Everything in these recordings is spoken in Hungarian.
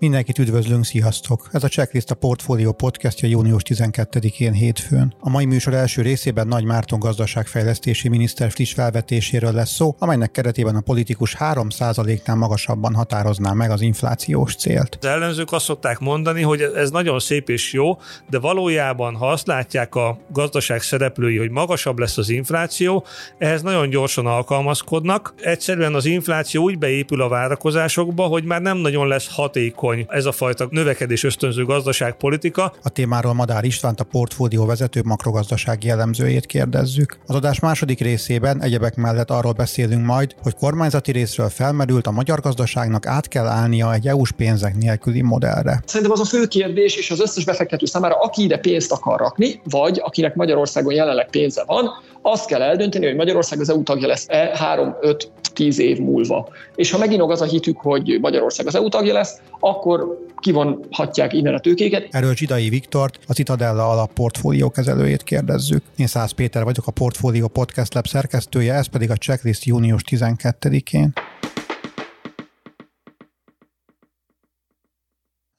Mindenkit üdvözlünk, sziasztok! Ez a Checklist a Portfolio podcastja június 12-én hétfőn. A mai műsor első részében Nagy Márton gazdaságfejlesztési miniszter friss felvetéséről lesz szó, amelynek keretében a politikus 3%-nál magasabban határozná meg az inflációs célt. Az ellenzők azt szokták mondani, hogy ez nagyon szép és jó, de valójában, ha azt látják a gazdaság szereplői, hogy magasabb lesz az infláció, ehhez nagyon gyorsan alkalmazkodnak. Egyszerűen az infláció úgy beépül a várakozásokba, hogy már nem nagyon lesz hatékony hatékony ez a fajta növekedés ösztönző gazdaságpolitika. A témáról Madár Istvánt, a portfólió vezető makrogazdasági jellemzőjét kérdezzük. Az adás második részében egyebek mellett arról beszélünk majd, hogy kormányzati részről felmerült a magyar gazdaságnak át kell állnia egy EU-s pénzek nélküli modellre. Szerintem az a fő kérdés, és az összes befektető számára, aki ide pénzt akar rakni, vagy akinek Magyarországon jelenleg pénze van, azt kell eldönteni, hogy Magyarország az EU tagja lesz-e 3, 5, 10 év múlva. És ha megint az a hitük, hogy Magyarország az EU tagja lesz, akkor kivonhatják innen a tőkéket. Erről Zsidai Viktort, az Itadella alap portfólió kezelőjét kérdezzük. Én Szász Péter vagyok, a Portfólió Podcast Lab szerkesztője, ez pedig a checklist június 12-én.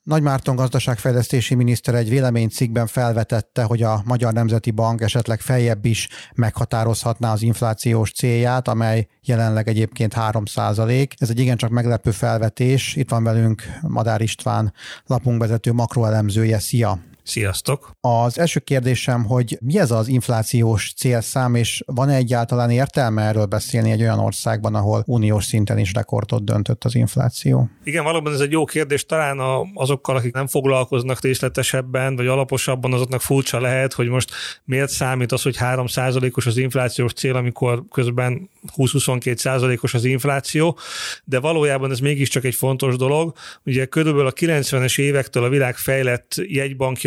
Nagy Márton gazdaságfejlesztési miniszter egy véleménycikkben felvetette, hogy a Magyar Nemzeti Bank esetleg feljebb is meghatározhatná az inflációs célját, amely jelenleg egyébként 3% Ez egy igencsak meglepő felvetés. Itt van velünk Madár István, lapunkvezető makroelemzője. Szia! Sziasztok! Az első kérdésem, hogy mi ez az inflációs célszám, és van-e egyáltalán értelme erről beszélni egy olyan országban, ahol uniós szinten is rekordot döntött az infláció? Igen, valóban ez egy jó kérdés. Talán azokkal, akik nem foglalkoznak részletesebben, vagy alaposabban, azoknak furcsa lehet, hogy most miért számít az, hogy 3%-os az inflációs cél, amikor közben 20-22 os az infláció, de valójában ez mégiscsak egy fontos dolog. Ugye körülbelül a 90-es évektől a világ fejlett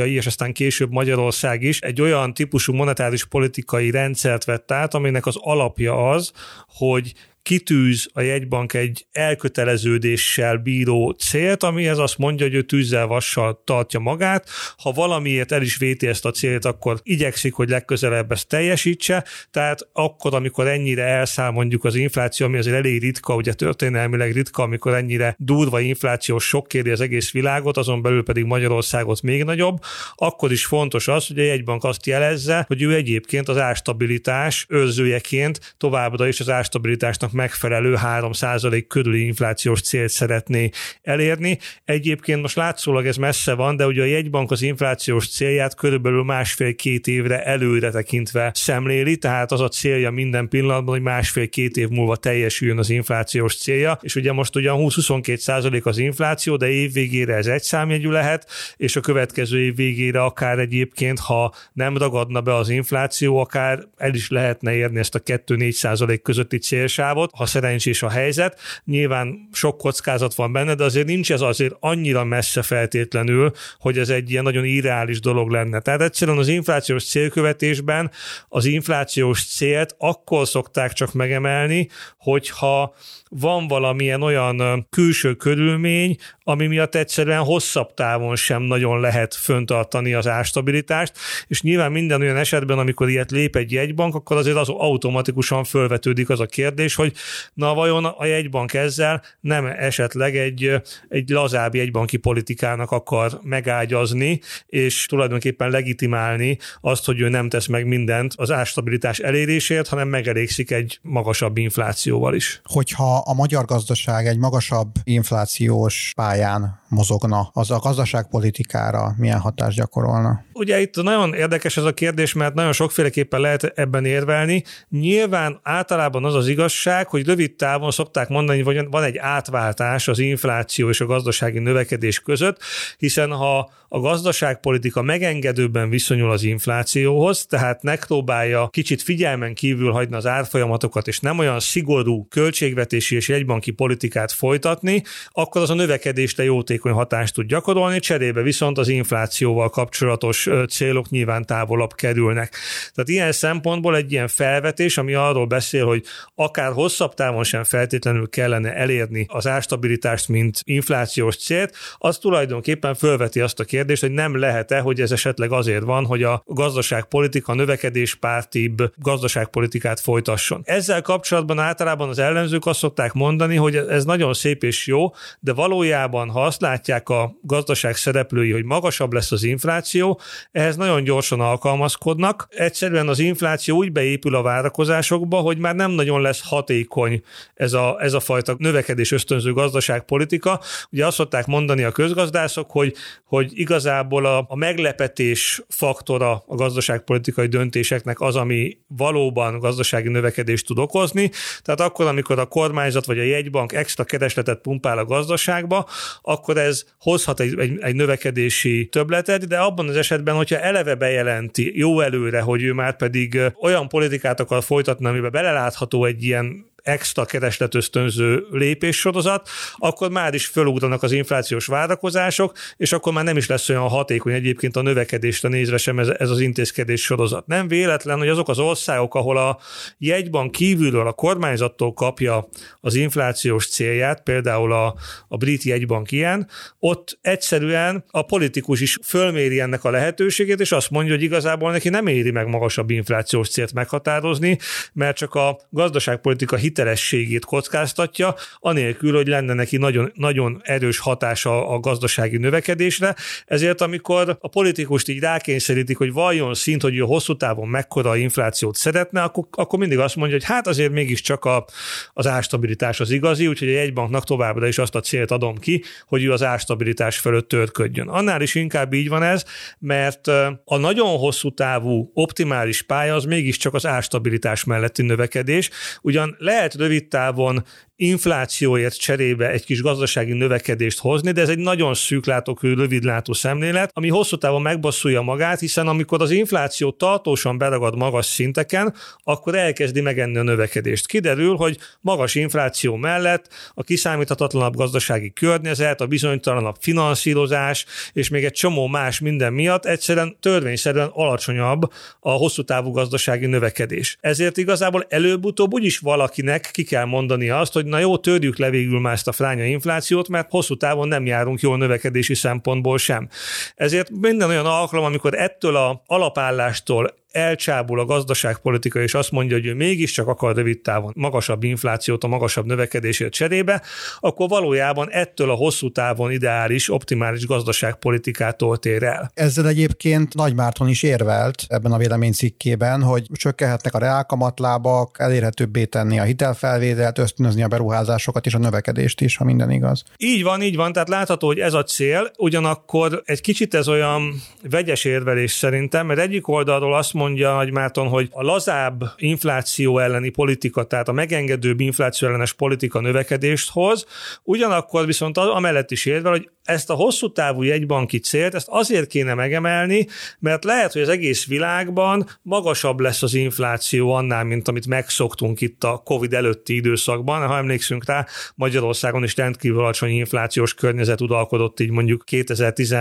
jegybankjai és aztán később Magyarország is egy olyan típusú monetáris politikai rendszert vett át, aminek az alapja az, hogy kitűz a jegybank egy elköteleződéssel bíró célt, amihez azt mondja, hogy ő tűzzel vassal tartja magát. Ha valamiért el is véti ezt a célt, akkor igyekszik, hogy legközelebb ezt teljesítse. Tehát akkor, amikor ennyire elszáll mondjuk az infláció, ami azért elég ritka, ugye történelmileg ritka, amikor ennyire durva inflációs sok kéri az egész világot, azon belül pedig Magyarországot még nagyobb, akkor is fontos az, hogy a jegybank azt jelezze, hogy ő egyébként az árstabilitás őrzőjeként továbbra is az árstabilitásnak megfelelő 3% körüli inflációs célt szeretné elérni. Egyébként most látszólag ez messze van, de ugye a jegybank az inflációs célját körülbelül másfél-két évre előre tekintve szemléli, tehát az a célja minden pillanatban, hogy másfél-két év múlva teljesüljön az inflációs célja, és ugye most ugyan 20-22% az infláció, de év végére ez egy számjegyű lehet, és a következő év végére akár egyébként, ha nem ragadna be az infláció, akár el is lehetne érni ezt a 2-4 közötti célsávot, családot, ha szerencsés a helyzet. Nyilván sok kockázat van benne, de azért nincs ez azért annyira messze feltétlenül, hogy ez egy ilyen nagyon irreális dolog lenne. Tehát egyszerűen az inflációs célkövetésben az inflációs célt akkor szokták csak megemelni, hogyha van valamilyen olyan külső körülmény, ami miatt egyszerűen hosszabb távon sem nagyon lehet föntartani az árstabilitást, és nyilván minden olyan esetben, amikor ilyet lép egy jegybank, akkor azért az automatikusan fölvetődik az a kérdés, hogy na vajon a jegybank ezzel nem esetleg egy, egy lazább jegybanki politikának akar megágyazni, és tulajdonképpen legitimálni azt, hogy ő nem tesz meg mindent az árstabilitás elérésért, hanem megelégszik egy magasabb inflációval is. Hogyha a magyar gazdaság egy magasabb inflációs pályán mozogna, az a gazdaságpolitikára milyen hatást gyakorolna? Ugye itt nagyon érdekes ez a kérdés, mert nagyon sokféleképpen lehet ebben érvelni. Nyilván általában az az igazság, hogy rövid távon szokták mondani, hogy van egy átváltás az infláció és a gazdasági növekedés között, hiszen ha a gazdaságpolitika megengedőbben viszonyul az inflációhoz, tehát megpróbálja kicsit figyelmen kívül hagyni az árfolyamatokat, és nem olyan szigorú költségvetési és jegybanki politikát folytatni, akkor az a növekedésre jótékony hatást tud gyakorolni, cserébe viszont az inflációval kapcsolatos célok nyilván távolabb kerülnek. Tehát ilyen szempontból egy ilyen felvetés, ami arról beszél, hogy akár hosszabb távon sem feltétlenül kellene elérni az árstabilitást, mint inflációs célt, az tulajdonképpen fölveti azt a kérdést, hogy nem lehet-e, hogy ez esetleg azért van, hogy a gazdaságpolitika növekedéspártibb gazdaságpolitikát folytasson. Ezzel kapcsolatban általában az ellenzők azt szokták mondani, hogy ez nagyon szép és jó, de valójában, ha azt látják a gazdaság szereplői, hogy magasabb lesz az infláció, ehhez nagyon gyorsan alkalmazkodnak. Egyszerűen az infláció úgy beépül a várakozásokba, hogy már nem nagyon lesz hatékony ez a, ez a fajta növekedés ösztönző gazdaságpolitika. Ugye azt szokták mondani a közgazdászok, hogy, hogy igazából a, a meglepetés faktora a gazdaságpolitikai döntéseknek az, ami valóban gazdasági növekedést tud okozni. Tehát akkor, amikor a kormányzat vagy a jegybank extra keresletet pumpál a gazdaságba, akkor ez hozhat egy, egy, egy növekedési töbletet, de abban az esetben, hogyha eleve bejelenti jó előre, hogy ő már pedig olyan politikát akar folytatni, amiben belelátható egy ilyen extra keresletösztönző lépéssorozat, akkor már is fölugranak az inflációs várakozások, és akkor már nem is lesz olyan hatékony egyébként a növekedésre nézve sem ez, ez az intézkedés sorozat. Nem véletlen, hogy azok az országok, ahol a jegyban kívülről a kormányzattól kapja az inflációs célját, például a, a brit jegybank ilyen, ott egyszerűen a politikus is fölméri ennek a lehetőségét, és azt mondja, hogy igazából neki nem éri meg magasabb inflációs célt meghatározni, mert csak a gazdaságpolitika hitelességét kockáztatja, anélkül, hogy lenne neki nagyon, nagyon erős hatása a gazdasági növekedésre. Ezért, amikor a politikust így rákényszerítik, hogy valljon szint, hogy ő hosszú távon mekkora inflációt szeretne, akkor, akkor mindig azt mondja, hogy hát azért mégiscsak a, az árstabilitás az igazi, úgyhogy a jegybanknak továbbra is azt a célt adom ki, hogy ő az árstabilitás fölött törködjön. Annál is inkább így van ez, mert a nagyon hosszú távú optimális pálya az mégiscsak az árstabilitás melletti növekedés. Ugyan lehet lehet rövid távon inflációért cserébe egy kis gazdasági növekedést hozni, de ez egy nagyon szűklátókörű, rövidlátó szemlélet, ami hosszú távon megbasszulja magát, hiszen amikor az infláció tartósan beragad magas szinteken, akkor elkezdi megenni a növekedést. Kiderül, hogy magas infláció mellett a kiszámíthatatlanabb gazdasági környezet, a bizonytalanabb finanszírozás, és még egy csomó más minden miatt egyszerűen törvényszerűen alacsonyabb a hosszú távú gazdasági növekedés. Ezért igazából előbb-utóbb úgyis valakinek ki kell mondani azt, hogy na jó, törjük le végül már ezt a fránya inflációt, mert hosszú távon nem járunk jól növekedési szempontból sem. Ezért minden olyan alkalom, amikor ettől a alapállástól elcsábul a gazdaságpolitika, és azt mondja, hogy ő mégiscsak akar rövid távon magasabb inflációt, a magasabb növekedésért cserébe, akkor valójában ettől a hosszú távon ideális, optimális gazdaságpolitikától tér el. Ezzel egyébként Nagy Márton is érvelt ebben a véleménycikkében, hogy csökkenhetnek a reálkamatlábak, elérhetőbbé tenni a hitelfelvételt, ösztönözni a beruházásokat és a növekedést is, ha minden igaz. Így van, így van, tehát látható, hogy ez a cél, ugyanakkor egy kicsit ez olyan vegyes érvelés szerintem, mert egyik oldalról azt mondja Nagy Márton, hogy a lazább infláció elleni politika, tehát a megengedőbb infláció ellenes politika növekedést hoz, ugyanakkor viszont amellett is érve, hogy ezt a hosszú távú jegybanki célt, ezt azért kéne megemelni, mert lehet, hogy az egész világban magasabb lesz az infláció annál, mint amit megszoktunk itt a COVID előtti időszakban. Ha emlékszünk rá, Magyarországon is rendkívül alacsony inflációs környezet uralkodott így mondjuk 2010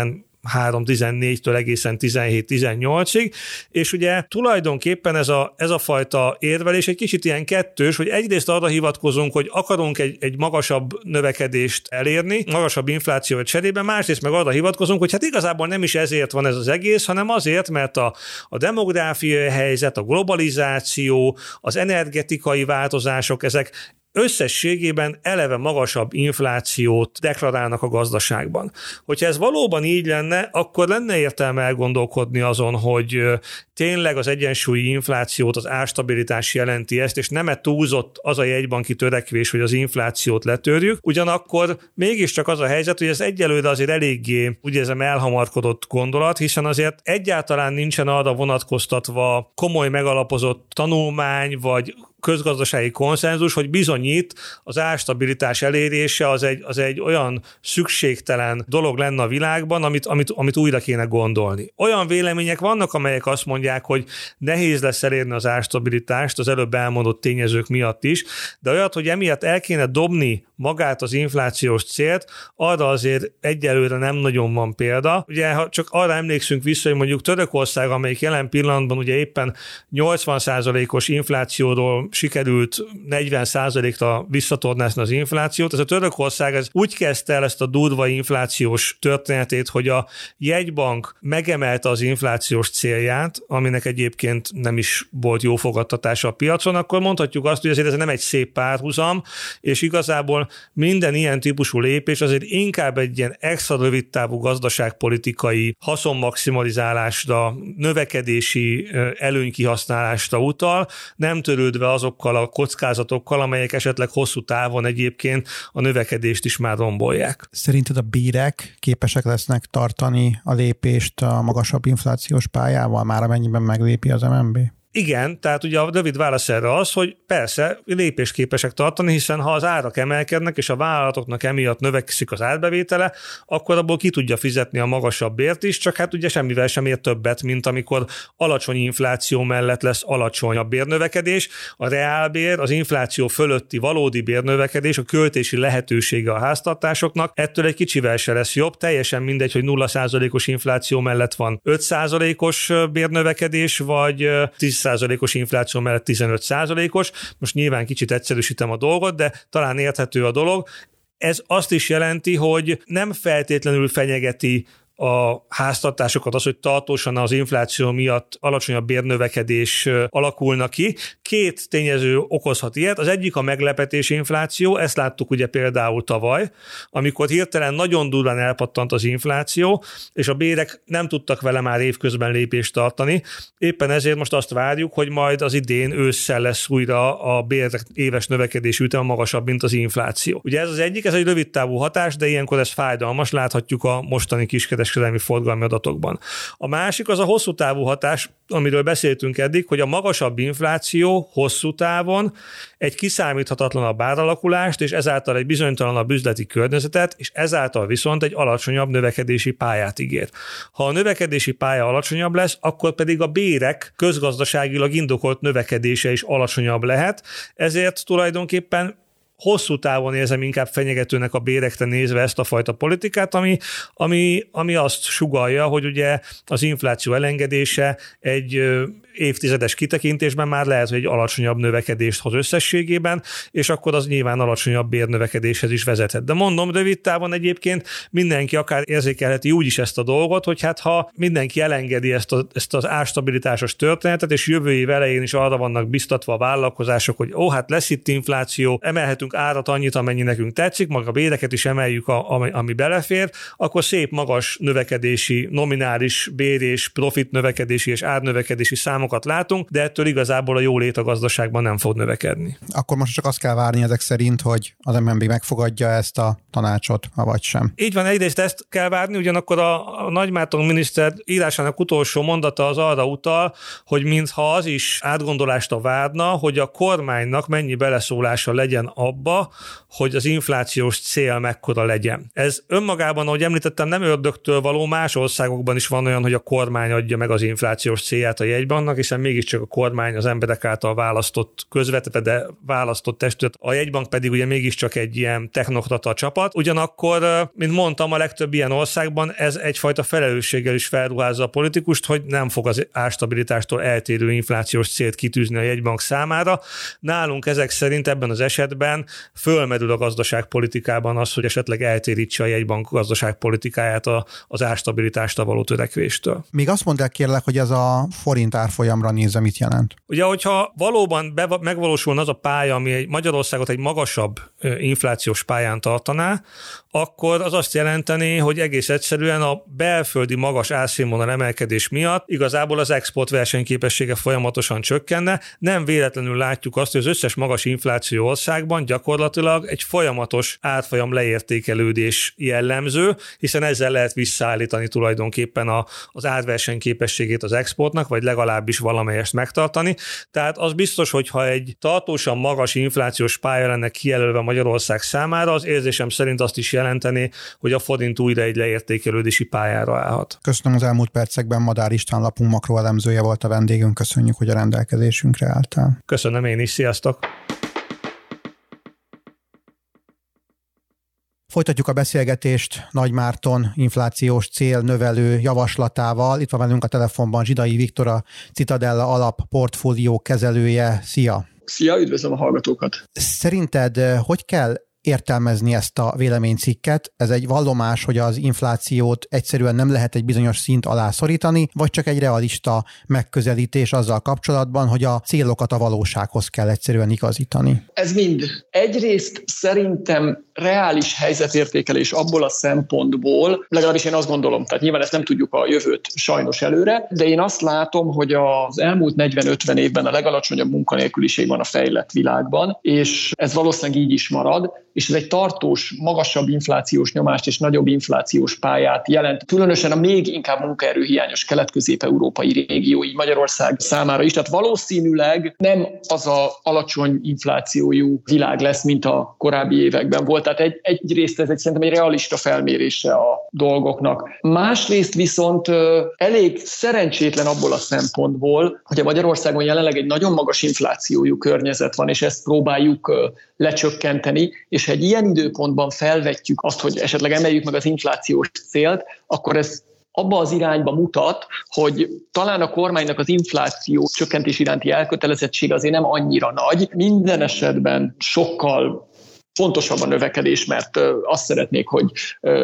3-14-től egészen 17-18-ig, és ugye tulajdonképpen ez a, ez a fajta érvelés egy kicsit ilyen kettős, hogy egyrészt arra hivatkozunk, hogy akarunk egy, egy magasabb növekedést elérni, magasabb infláció cserében, másrészt meg arra hivatkozunk, hogy hát igazából nem is ezért van ez az egész, hanem azért, mert a, a demográfiai helyzet, a globalizáció, az energetikai változások, ezek összességében eleve magasabb inflációt deklarálnak a gazdaságban. Hogyha ez valóban így lenne, akkor lenne értelme elgondolkodni azon, hogy tényleg az egyensúlyi inflációt, az árstabilitás jelenti ezt, és nem -e túlzott az a jegybanki törekvés, hogy az inflációt letörjük. Ugyanakkor mégiscsak az a helyzet, hogy ez egyelőre azért eléggé, úgy érzem, elhamarkodott gondolat, hiszen azért egyáltalán nincsen arra vonatkoztatva komoly megalapozott tanulmány, vagy közgazdasági konszenzus, hogy bizonyít az árstabilitás elérése az egy, az egy olyan szükségtelen dolog lenne a világban, amit, amit, amit újra kéne gondolni. Olyan vélemények vannak, amelyek azt mondják, hogy nehéz lesz elérni az árstabilitást az előbb elmondott tényezők miatt is, de olyat, hogy emiatt el kéne dobni magát az inflációs célt, arra azért egyelőre nem nagyon van példa. Ugye, ha csak arra emlékszünk vissza, hogy mondjuk Törökország, amelyik jelen pillanatban ugye éppen 80%-os inflációról sikerült 40%-ra visszatornázni az inflációt. Ez a Törökország ez úgy kezdte el ezt a durva inflációs történetét, hogy a jegybank megemelte az inflációs célját, aminek egyébként nem is volt jó fogadtatása a piacon, akkor mondhatjuk azt, hogy azért ez nem egy szép párhuzam, és igazából minden ilyen típusú lépés azért inkább egy ilyen extra rövid távú gazdaságpolitikai haszonmaximalizálásra, növekedési előnykihasználásra utal, nem törődve azokkal a kockázatokkal, amelyek esetleg hosszú távon egyébként a növekedést is már rombolják. Szerinted a bírek képesek lesznek tartani a lépést a magasabb inflációs pályával, már amennyiben meglépi az MNB? Igen, tehát ugye a rövid válasz erre az, hogy persze lépésképesek tartani, hiszen ha az árak emelkednek, és a vállalatoknak emiatt növekszik az árbevétele, akkor abból ki tudja fizetni a magasabb bért is, csak hát ugye semmivel sem ér többet, mint amikor alacsony infláció mellett lesz alacsony a bérnövekedés, a reálbér, az infláció fölötti valódi bérnövekedés, a költési lehetősége a háztartásoknak, ettől egy kicsivel se lesz jobb, teljesen mindegy, hogy 0%-os infláció mellett van 5%-os bérnövekedés, vagy 10 10%-os infláció mellett 15%-os. Most nyilván kicsit egyszerűsítem a dolgot, de talán érthető a dolog. Ez azt is jelenti, hogy nem feltétlenül fenyegeti a háztartásokat az, hogy tartósan az infláció miatt alacsonyabb bérnövekedés alakulna ki. Két tényező okozhat ilyet. Az egyik a meglepetés infláció, ezt láttuk ugye például tavaly, amikor hirtelen nagyon durván elpattant az infláció, és a bérek nem tudtak vele már évközben lépést tartani. Éppen ezért most azt várjuk, hogy majd az idén ősszel lesz újra a bérek éves növekedés üteme magasabb, mint az infláció. Ugye ez az egyik, ez egy rövid távú hatás, de ilyenkor ez fájdalmas, láthatjuk a mostani kiskeres kereskedelmi forgalmi adatokban. A másik az a hosszú távú hatás, amiről beszéltünk eddig, hogy a magasabb infláció hosszú távon egy kiszámíthatatlanabb áralakulást, és ezáltal egy bizonytalanabb üzleti környezetet, és ezáltal viszont egy alacsonyabb növekedési pályát ígér. Ha a növekedési pálya alacsonyabb lesz, akkor pedig a bérek közgazdaságilag indokolt növekedése is alacsonyabb lehet, ezért tulajdonképpen hosszú távon érzem inkább fenyegetőnek a bérekre nézve ezt a fajta politikát, ami, ami, ami azt sugalja, hogy ugye az infláció elengedése egy évtizedes kitekintésben már lehet, hogy egy alacsonyabb növekedést hoz összességében, és akkor az nyilván alacsonyabb bérnövekedéshez is vezethet. De mondom, rövid távon egyébként mindenki akár érzékelheti úgy is ezt a dolgot, hogy hát ha mindenki elengedi ezt, a, ezt az árstabilitásos történetet, és jövő év elején is arra vannak biztatva a vállalkozások, hogy ó, hát lesz itt infláció, emelhetünk árat annyit, amennyi nekünk tetszik, maga béreket is emeljük, a, ami, ami belefér, akkor szép magas növekedési, nominális bérés, profit növekedési és árnövekedési szám számokat látunk, de ettől igazából a jólét a gazdaságban nem fog növekedni. Akkor most csak azt kell várni ezek szerint, hogy az MNB megfogadja ezt a tanácsot, vagy sem. Így van, egyrészt ezt kell várni, ugyanakkor a, a Nagymárton miniszter írásának utolsó mondata az arra utal, hogy mintha az is átgondolást várna, hogy a kormánynak mennyi beleszólása legyen abba, hogy az inflációs cél mekkora legyen. Ez önmagában, ahogy említettem, nem ördögtől való, más országokban is van olyan, hogy a kormány adja meg az inflációs célját a jegybannak, hiszen mégiscsak a kormány az emberek által választott közvetve, de választott testület, a jegybank pedig ugye mégiscsak egy ilyen technokrata csapat. Ugyanakkor, mint mondtam, a legtöbb ilyen országban ez egyfajta felelősséggel is felruházza a politikust, hogy nem fog az árstabilitástól eltérő inflációs célt kitűzni a jegybank számára. Nálunk ezek szerint ebben az esetben fölmerül a gazdaságpolitikában az, hogy esetleg eltérítse a jegybank gazdaságpolitikáját az árstabilitásra való törekvéstől. Még azt mondják kérlek, hogy ez a forint árfolyam árfolyamra nézve mit jelent? Ugye, hogyha valóban be, megvalósulna az a pálya, ami egy Magyarországot egy magasabb inflációs pályán tartaná, akkor az azt jelenteni, hogy egész egyszerűen a belföldi magas árszínvonal emelkedés miatt igazából az export versenyképessége folyamatosan csökkenne. Nem véletlenül látjuk azt, hogy az összes magas infláció országban gyakorlatilag egy folyamatos árfolyam leértékelődés jellemző, hiszen ezzel lehet visszaállítani tulajdonképpen a, az árversenyképességét az exportnak, vagy legalábbis valamelyest megtartani. Tehát az biztos, hogy ha egy tartósan magas inflációs pálya lenne kijelölve Magyarország számára, az érzésem szerint azt is jelenteni, hogy a forint újra egy leértékelődési pályára állhat. Köszönöm az elmúlt percekben, Madár István lapunk makroelemzője volt a vendégünk, köszönjük, hogy a rendelkezésünkre álltál. Köszönöm én is, sziasztok! Folytatjuk a beszélgetést Nagy Márton inflációs cél növelő javaslatával. Itt van velünk a telefonban Zsidai Viktor, a Citadella alap portfólió kezelője. Szia! szia, üdvözlöm a hallgatókat! Szerinted hogy kell értelmezni ezt a véleménycikket. Ez egy vallomás, hogy az inflációt egyszerűen nem lehet egy bizonyos szint alá szorítani, vagy csak egy realista megközelítés azzal kapcsolatban, hogy a célokat a valósághoz kell egyszerűen igazítani. Ez mind. Egyrészt szerintem reális helyzetértékelés abból a szempontból, legalábbis én azt gondolom, tehát nyilván ezt nem tudjuk a jövőt sajnos előre, de én azt látom, hogy az elmúlt 40-50 évben a legalacsonyabb munkanélküliség van a fejlett világban, és ez valószínűleg így is marad, és ez egy tartós, magasabb inflációs nyomást és nagyobb inflációs pályát jelent, különösen a még inkább munkaerőhiányos kelet-közép-európai régió, így Magyarország számára is. Tehát valószínűleg nem az a alacsony inflációjú világ lesz, mint a korábbi években volt. Tehát egy, egyrészt ez egy szerintem egy realista felmérése a dolgoknak. Másrészt viszont elég szerencsétlen abból a szempontból, hogy a Magyarországon jelenleg egy nagyon magas inflációjú környezet van, és ezt próbáljuk lecsökkenteni, és ha egy ilyen időpontban felvetjük azt, hogy esetleg emeljük meg az inflációs célt, akkor ez abba az irányba mutat, hogy talán a kormánynak az infláció csökkentés iránti elkötelezettség azért nem annyira nagy. Minden esetben sokkal fontosabb a növekedés, mert azt szeretnék, hogy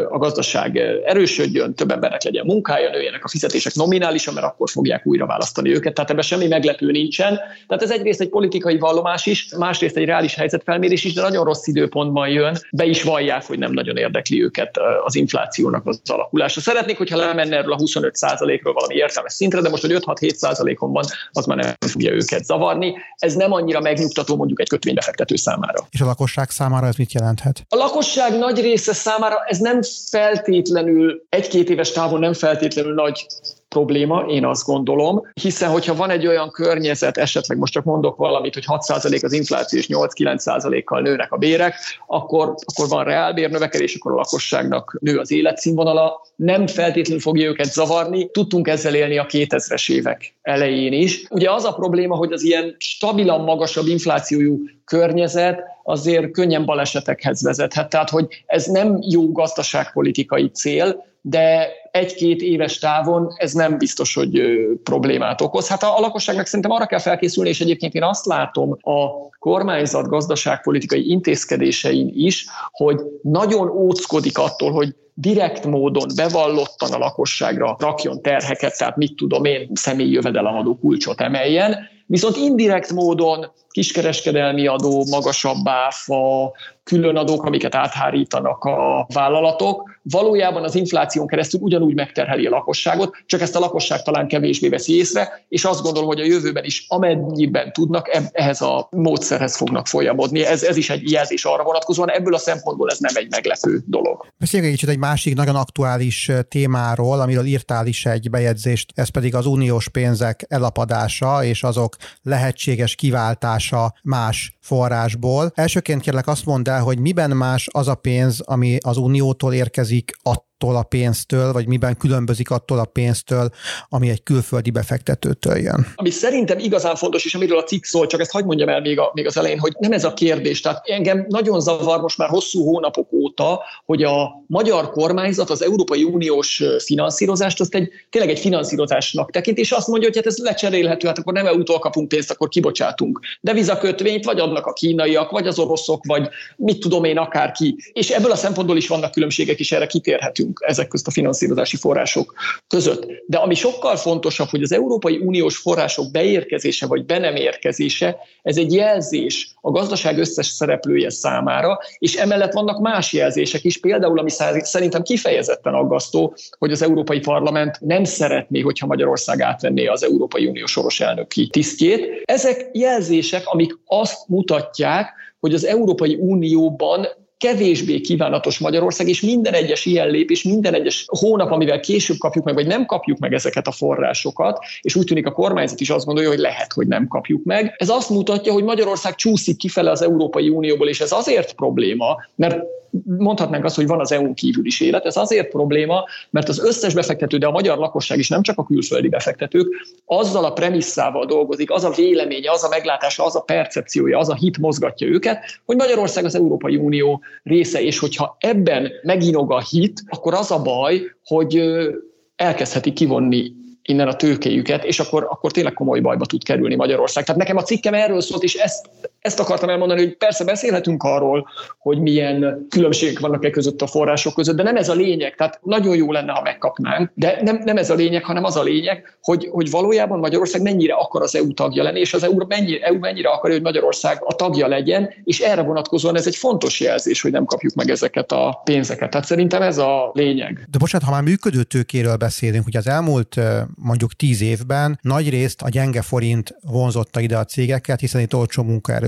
a gazdaság erősödjön, több embernek legyen munkája, nőjenek a fizetések nominálisan, mert akkor fogják újra választani őket. Tehát ebben semmi meglepő nincsen. Tehát ez egyrészt egy politikai vallomás is, másrészt egy reális helyzetfelmérés is, de nagyon rossz időpontban jön. Be is vallják, hogy nem nagyon érdekli őket az inflációnak az alakulása. Szeretnék, hogyha lemenne erről a 25%-ról valami értelmes szintre, de most, hogy 5-6-7%-on van, az már nem fogja őket zavarni. Ez nem annyira megnyugtató mondjuk egy kötvénybefektető számára. És a lakosság számára számára ez mit jelenthet? A lakosság nagy része számára ez nem feltétlenül, egy-két éves távon nem feltétlenül nagy probléma, én azt gondolom, hiszen hogyha van egy olyan környezet, esetleg most csak mondok valamit, hogy 6% az infláció és 8-9%-kal nőnek a bérek, akkor, akkor van reálbér növekedés, akkor a lakosságnak nő az életszínvonala, nem feltétlenül fogja őket zavarni, tudtunk ezzel élni a 2000-es évek elején is. Ugye az a probléma, hogy az ilyen stabilan magasabb inflációjú környezet azért könnyen balesetekhez vezethet. Tehát, hogy ez nem jó gazdaságpolitikai cél, de egy-két éves távon ez nem biztos, hogy problémát okoz. Hát a, a lakosságnak szerintem arra kell felkészülni, és egyébként én azt látom a kormányzat gazdaságpolitikai intézkedésein is, hogy nagyon óckodik attól, hogy direkt módon bevallottan a lakosságra rakjon terheket, tehát mit tudom én, személyi jövedelemadó kulcsot emeljen, viszont indirekt módon kiskereskedelmi adó, magasabb áfa, külön adók, amiket áthárítanak a vállalatok, valójában az infláción keresztül ugyanúgy megterheli a lakosságot, csak ezt a lakosság talán kevésbé veszi észre, és azt gondolom, hogy a jövőben is amennyiben tudnak, ehhez a módszerhez fognak folyamodni. Ez, ez is egy jelzés arra vonatkozóan, ebből a szempontból ez nem egy meglepő dolog. Beszéljünk egy kicsit egy másik nagyon aktuális témáról, amiről írtál is egy bejegyzést, ez pedig az uniós pénzek elapadása és azok lehetséges kiváltása más forrásból. Elsőként kérlek azt mondd el, hogy miben más az a pénz, ami az uniótól érkezik, a attól a pénztől, vagy miben különbözik attól a pénztől, ami egy külföldi befektetőtől jön? Ami szerintem igazán fontos, és amiről a cikk szól, csak ezt hagyd mondjam el még, a, még az elején, hogy nem ez a kérdés. Tehát engem nagyon zavar most már hosszú hónapok óta, hogy a magyar kormányzat az Európai Uniós finanszírozást azt egy, tényleg egy finanszírozásnak tekint, és azt mondja, hogy hát ez lecserélhető, hát akkor nem EU-tól kapunk pénzt, akkor kibocsátunk. De vizakötvényt vagy adnak a kínaiak, vagy az oroszok, vagy mit tudom én, akárki. És ebből a szempontból is vannak különbségek, és erre kitérhetünk beszélgetünk ezek közt a finanszírozási források között. De ami sokkal fontosabb, hogy az Európai Uniós források beérkezése vagy be nem érkezése, ez egy jelzés a gazdaság összes szereplője számára, és emellett vannak más jelzések is, például ami szerintem kifejezetten aggasztó, hogy az Európai Parlament nem szeretné, hogyha Magyarország átvenné az Európai Unió soros elnöki tisztjét. Ezek jelzések, amik azt mutatják, hogy az Európai Unióban kevésbé kívánatos Magyarország, és minden egyes ilyen lépés, minden egyes hónap, amivel később kapjuk meg, vagy nem kapjuk meg ezeket a forrásokat, és úgy tűnik a kormányzat is azt gondolja, hogy lehet, hogy nem kapjuk meg. Ez azt mutatja, hogy Magyarország csúszik kifele az Európai Unióból, és ez azért probléma, mert mondhatnánk azt, hogy van az EU-n kívül is élet. Ez azért probléma, mert az összes befektető, de a magyar lakosság is nem csak a külföldi befektetők, azzal a premisszával dolgozik, az a véleménye, az a meglátása, az a percepciója, az a hit mozgatja őket, hogy Magyarország az Európai Unió része, és hogyha ebben meginog a hit, akkor az a baj, hogy elkezdheti kivonni innen a tőkéjüket, és akkor, akkor tényleg komoly bajba tud kerülni Magyarország. Tehát nekem a cikkem erről szólt, és ezt, ezt akartam elmondani, hogy persze beszélhetünk arról, hogy milyen különbségek vannak e között a források között, de nem ez a lényeg. Tehát nagyon jó lenne, ha megkapnánk, de nem, nem ez a lényeg, hanem az a lényeg, hogy, hogy valójában Magyarország mennyire akar az EU tagja lenni, és az EU mennyire, EU mennyire akarja, hogy Magyarország a tagja legyen, és erre vonatkozóan ez egy fontos jelzés, hogy nem kapjuk meg ezeket a pénzeket. Tehát szerintem ez a lényeg. De bocsánat, ha már működő tőkéről beszélünk, hogy az elmúlt mondjuk tíz évben nagy részt a gyenge forint vonzotta ide a cégeket, hiszen itt olcsó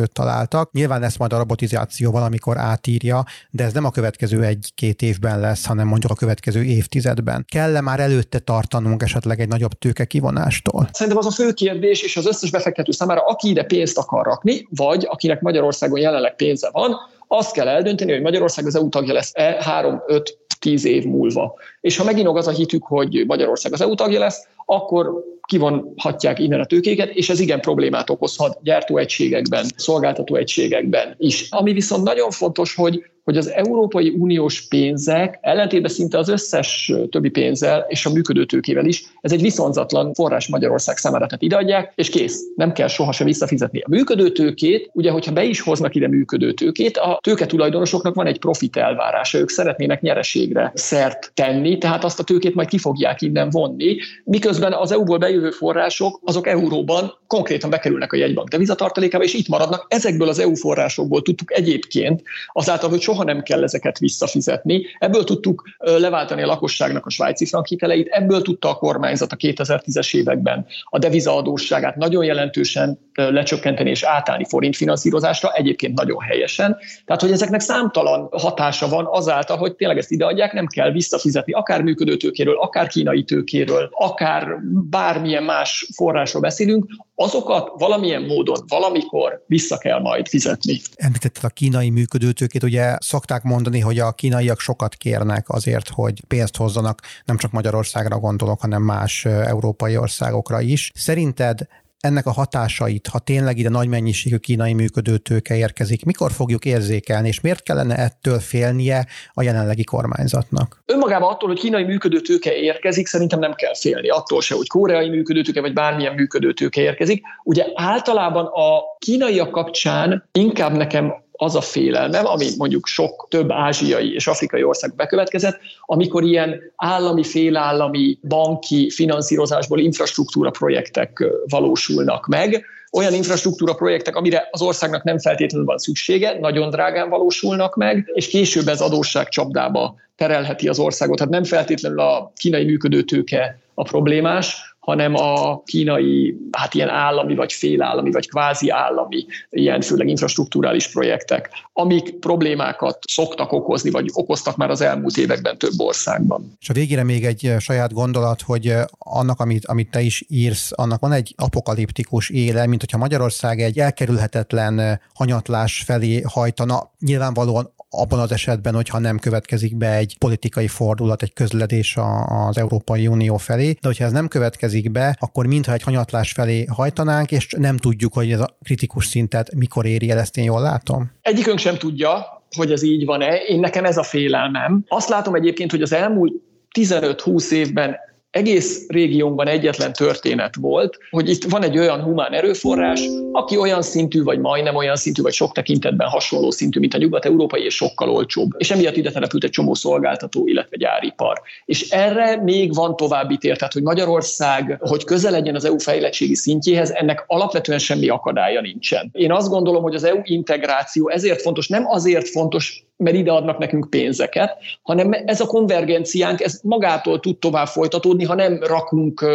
munkaerőt találtak. Nyilván ezt majd a robotizáció valamikor átírja, de ez nem a következő egy-két évben lesz, hanem mondjuk a következő évtizedben. Kell-e már előtte tartanunk esetleg egy nagyobb tőke kivonástól? Szerintem az a fő kérdés, és az összes befektető számára, aki ide pénzt akar rakni, vagy akinek Magyarországon jelenleg pénze van, azt kell eldönteni, hogy Magyarország az EU tagja lesz-e 3-5 tíz év múlva. És ha megint az a hitük, hogy Magyarország az EU tagja lesz, akkor kivonhatják innen a tőkéket, és ez igen problémát okozhat gyártóegységekben, szolgáltatóegységekben is. Ami viszont nagyon fontos, hogy hogy az Európai Uniós pénzek ellentétben szinte az összes többi pénzzel és a működőtőkével is, ez egy viszonzatlan forrás Magyarország számára, tehát ideadják, és kész, nem kell sohasem visszafizetni. A működőtőkét, ugye, hogyha be is hoznak ide működőtőkét, a tőketulajdonosoknak van egy profit elvárása, ők szeretnének nyereségre szert tenni, tehát azt a tőkét majd ki fogják innen vonni, miközben az EU-ból bejövő források azok euróban konkrétan bekerülnek a jegybank devizatartalékába, és itt maradnak. Ezekből az EU forrásokból tudtuk egyébként azáltal, hogy soha soha nem kell ezeket visszafizetni. Ebből tudtuk leváltani a lakosságnak a svájci frank hiteleit, ebből tudta a kormányzat a 2010-es években a devizaadósságát nagyon jelentősen lecsökkenteni és átállni forintfinanszírozásra, egyébként nagyon helyesen. Tehát, hogy ezeknek számtalan hatása van azáltal, hogy tényleg ezt ideadják, nem kell visszafizetni, akár működő tőkéről, akár kínai tőkéről, akár bármilyen más forrásról beszélünk, azokat valamilyen módon, valamikor vissza kell majd fizetni. Említetted a kínai működőtőkét, ugye szokták mondani, hogy a kínaiak sokat kérnek azért, hogy pénzt hozzanak, nem csak Magyarországra gondolok, hanem más európai országokra is. Szerinted ennek a hatásait, ha tényleg ide nagy mennyiségű kínai működő tőke érkezik, mikor fogjuk érzékelni, és miért kellene ettől félnie a jelenlegi kormányzatnak? Önmagában attól, hogy kínai működő tőke érkezik, szerintem nem kell félni. Attól se, hogy koreai működő tőke, vagy bármilyen működő tőke érkezik. Ugye általában a kínaiak kapcsán inkább nekem az a félelmem, ami mondjuk sok több ázsiai és afrikai ország bekövetkezett, amikor ilyen állami, félállami, banki finanszírozásból infrastruktúra projektek valósulnak meg, olyan infrastruktúra projektek, amire az országnak nem feltétlenül van szüksége, nagyon drágán valósulnak meg, és később ez adósság csapdába terelheti az országot. Tehát nem feltétlenül a kínai működőtőke a problémás, hanem a kínai, hát ilyen állami, vagy félállami, vagy kvázi állami, ilyen főleg infrastruktúrális projektek, amik problémákat szoktak okozni, vagy okoztak már az elmúlt években több országban. És a végére még egy saját gondolat, hogy annak, amit, amit te is írsz, annak van egy apokaliptikus éle, mint hogyha Magyarország egy elkerülhetetlen hanyatlás felé hajtana. Nyilvánvalóan abban az esetben, hogyha nem következik be egy politikai fordulat, egy közledés az Európai Unió felé, de hogyha ez nem következik be, akkor mintha egy hanyatlás felé hajtanánk, és nem tudjuk, hogy ez a kritikus szintet mikor éri el, ezt én jól látom? Egyikünk sem tudja, hogy ez így van-e. Én nekem ez a félelmem. Azt látom egyébként, hogy az elmúlt 15-20 évben egész régiónkban egyetlen történet volt, hogy itt van egy olyan humán erőforrás, aki olyan szintű, vagy majdnem olyan szintű, vagy sok tekintetben hasonló szintű, mint a nyugat-európai, és sokkal olcsóbb. És emiatt ide települt egy csomó szolgáltató, illetve gyáripar. És erre még van további tér, tehát hogy Magyarország, hogy közel legyen az EU fejlettségi szintjéhez, ennek alapvetően semmi akadálya nincsen. Én azt gondolom, hogy az EU integráció ezért fontos, nem azért fontos, mert ide adnak nekünk pénzeket, hanem ez a konvergenciánk, ez magától tud tovább folytatódni, ha nem rakunk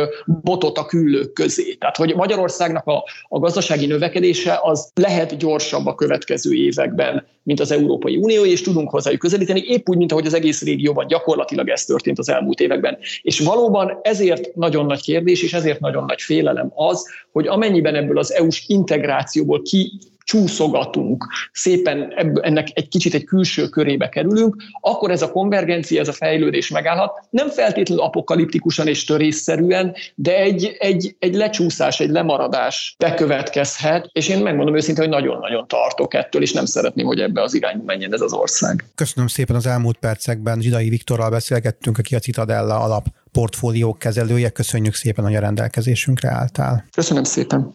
botot a küllők közé. Tehát, hogy Magyarországnak a, a gazdasági növekedése az lehet gyorsabb a következő években, mint az Európai Unió, és tudunk hozzájuk közelíteni, épp úgy, mint ahogy az egész régióban gyakorlatilag ez történt az elmúlt években. És valóban ezért nagyon nagy kérdés, és ezért nagyon nagy félelem az, hogy amennyiben ebből az EU-s integrációból ki csúszogatunk, szépen ennek egy kicsit egy külső körébe kerülünk, akkor ez a konvergencia, ez a fejlődés megállhat. Nem feltétlenül apokaliptikusan és törésszerűen, de egy, egy, egy lecsúszás, egy lemaradás bekövetkezhet, és én megmondom őszintén, hogy nagyon-nagyon tartok ettől, és nem szeretném, hogy ebbe az irányba menjen ez az ország. Köszönöm szépen az elmúlt percekben. Zsidai Viktorral beszélgettünk, aki a Citadella alap portfóliók kezelője. Köszönjük szépen, hogy a rendelkezésünkre álltál. Köszönöm szépen.